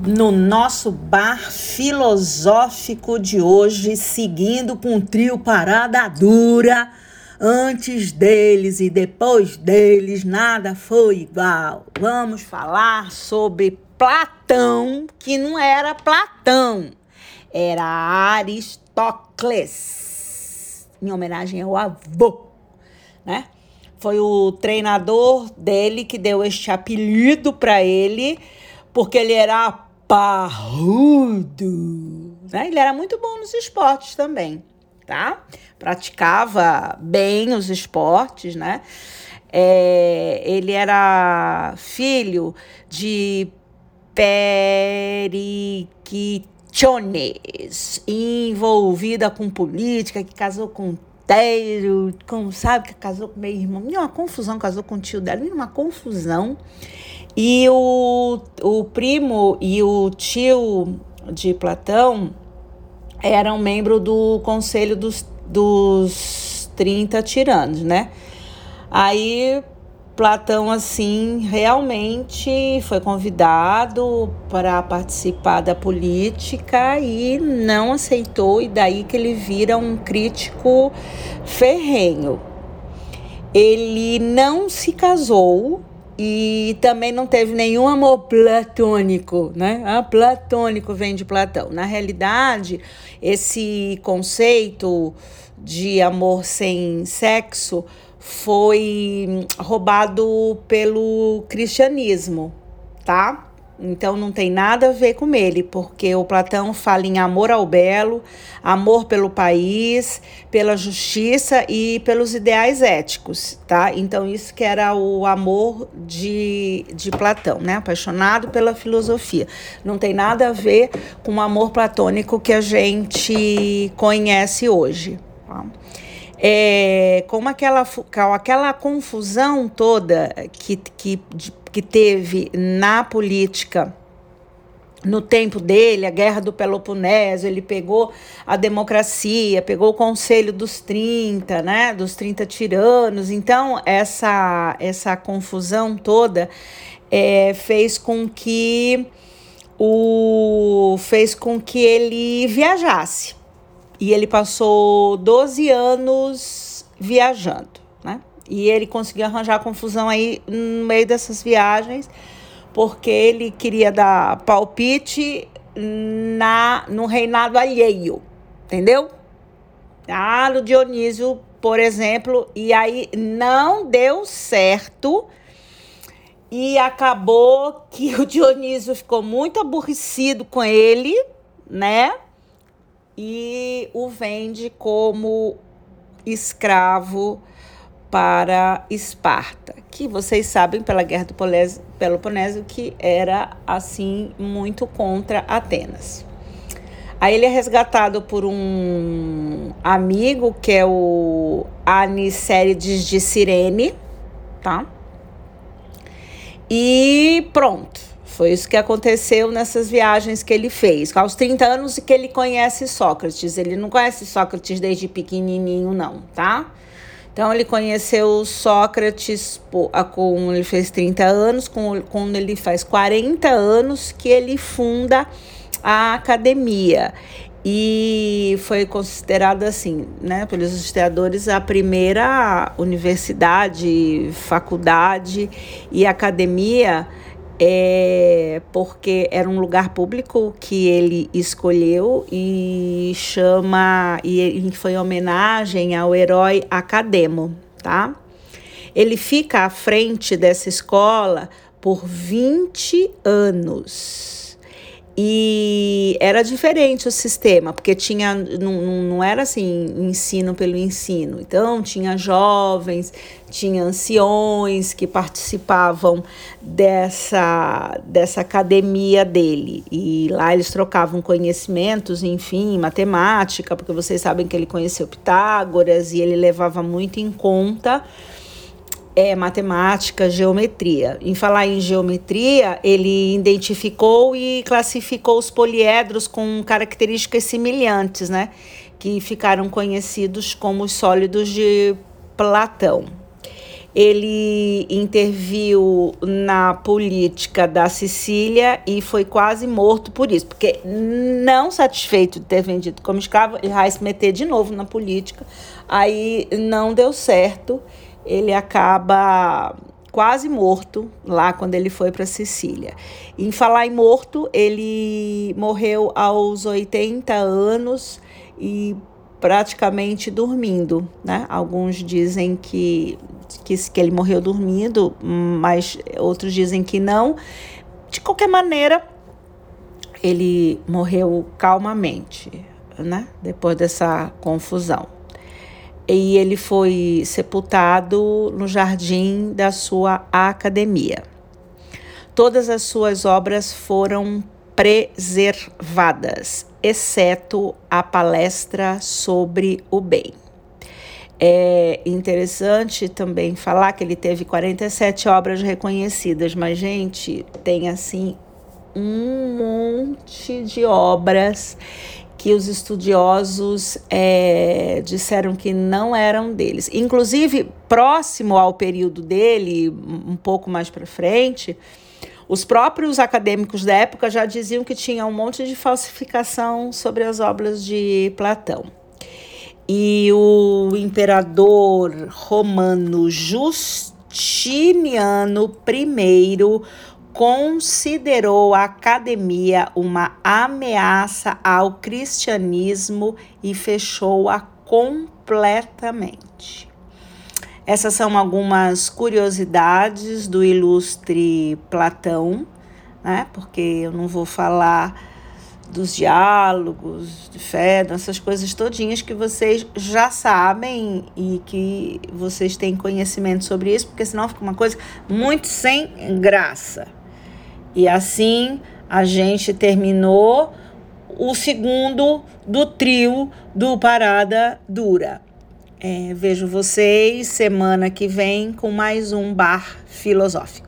no nosso bar filosófico de hoje, seguindo com um trio parada dura. Antes deles e depois deles, nada foi igual. Vamos falar sobre Platão, que não era Platão, era Aristócles, em homenagem ao avô, né? Foi o treinador dele que deu este apelido para ele, porque ele era parrudo. Né? Ele era muito bom nos esportes também, tá? Praticava bem os esportes, né? É, ele era filho de Periquichones, envolvida com política, que casou com Teiro, com, sabe, que casou com meu irmão. Uma confusão, casou com o tio dela, uma confusão. E o, o primo e o tio de Platão eram membro do conselho dos, dos 30 tiranos, né? Aí Platão, assim, realmente foi convidado para participar da política e não aceitou, e daí que ele vira um crítico ferrenho. Ele não se casou e também não teve nenhum amor platônico, né? Ah, platônico vem de Platão. Na realidade, esse conceito de amor sem sexo foi roubado pelo cristianismo, tá? Então não tem nada a ver com ele, porque o Platão fala em amor ao belo, amor pelo país, pela justiça e pelos ideais éticos, tá? Então isso que era o amor de, de Platão, né? Apaixonado pela filosofia. Não tem nada a ver com o amor platônico que a gente conhece hoje. Tá? É, como aquela, aquela confusão toda que, que, que teve na política no tempo dele, a Guerra do Peloponeso, ele pegou a democracia, pegou o Conselho dos 30, né, dos 30 tiranos. Então, essa, essa confusão toda é, fez com que o fez com que ele viajasse. E ele passou 12 anos viajando, né? E ele conseguiu arranjar confusão aí no meio dessas viagens, porque ele queria dar palpite na no reinado alheio, entendeu? Ah, no Dionísio, por exemplo, e aí não deu certo. E acabou que o Dionísio ficou muito aborrecido com ele, né? e o vende como escravo para Esparta, que vocês sabem pela Guerra do Peloponeso que era assim muito contra Atenas. Aí ele é resgatado por um amigo que é o Anicérides de Cirene, tá? E pronto. Foi isso que aconteceu nessas viagens que ele fez. Aos 30 anos que ele conhece Sócrates. Ele não conhece Sócrates desde pequenininho, não, tá? Então, ele conheceu Sócrates quando ele fez 30 anos, quando ele faz 40 anos que ele funda a academia. E foi considerada assim, né, pelos historiadores, a primeira universidade, faculdade e academia é porque era um lugar público que ele escolheu e chama e foi homenagem ao herói Academo, tá? Ele fica à frente dessa escola por 20 anos. E era diferente o sistema, porque tinha não, não era assim ensino pelo ensino. Então tinha jovens, tinha anciões que participavam dessa, dessa academia dele. E lá eles trocavam conhecimentos, enfim, matemática, porque vocês sabem que ele conheceu Pitágoras e ele levava muito em conta é matemática, geometria. Em falar em geometria, ele identificou e classificou os poliedros com características semelhantes, né? Que ficaram conhecidos como os sólidos de Platão. ele interviu na política da Sicília e foi quase morto por isso, porque não satisfeito de ter vendido como escravo, ele vai se meter de novo na política, aí não deu certo, ele acaba quase morto lá quando ele foi para Sicília. Em falar em morto, ele morreu aos 80 anos e praticamente dormindo, né? Alguns dizem que, que, que ele morreu dormindo, mas outros dizem que não. De qualquer maneira, ele morreu calmamente, né? Depois dessa confusão. E ele foi sepultado no jardim da sua academia. Todas as suas obras foram preservadas, exceto a palestra sobre o bem. É interessante também falar que ele teve 47 obras reconhecidas, mas, gente, tem assim um monte de obras que os estudiosos é, disseram que não eram deles. Inclusive, próximo ao período dele, um pouco mais para frente, os próprios acadêmicos da época já diziam que tinha um monte de falsificação sobre as obras de Platão. E o imperador romano Justiniano I considerou a academia uma ameaça ao cristianismo e fechou-a completamente. Essas são algumas curiosidades do ilustre Platão, né? Porque eu não vou falar dos diálogos de fé, dessas coisas todinhas que vocês já sabem e que vocês têm conhecimento sobre isso, porque senão fica uma coisa muito sem graça. E assim a gente terminou o segundo do trio do Parada Dura. É, vejo vocês semana que vem com mais um bar filosófico.